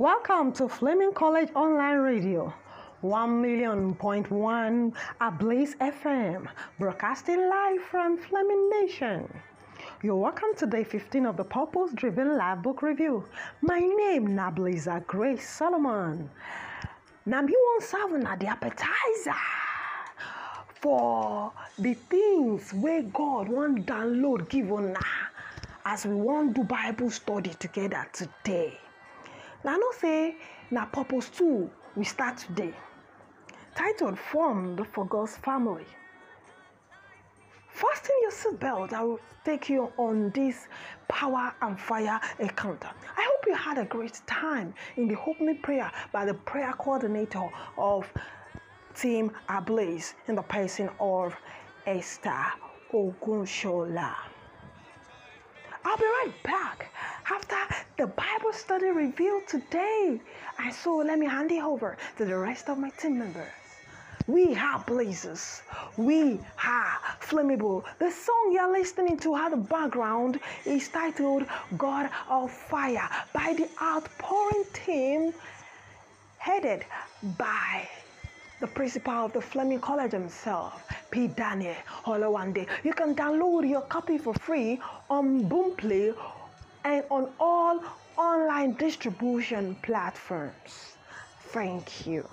Welcome to Fleming College Online Radio, 1 million point one Ablaze FM, broadcasting live from Fleming Nation. You're welcome to day 15 of the Purpose Driven Life Book Review. My name is Blazer Grace Solomon. Now, serving at the appetizer for the things where God want download give on as we want do Bible study together today. Now, know say na purpose two we start today. Titled Formed for God's Family. Fasten your seatbelt. I will take you on this power and fire encounter. I hope you had a great time in the opening prayer by the prayer coordinator of Team Ablaze in the person of Esther Ogunshola. I'll be right back after the Bible study revealed today. And so let me hand it over to the rest of my team members. We are blazers. We are flammable. The song you're listening to at the background is titled God of Fire by the outpouring team headed by the principal of the Fleming College himself, P. Daniel Holowande. You can download your copy for free on Boomplay and on all online distribution platforms. Thank you.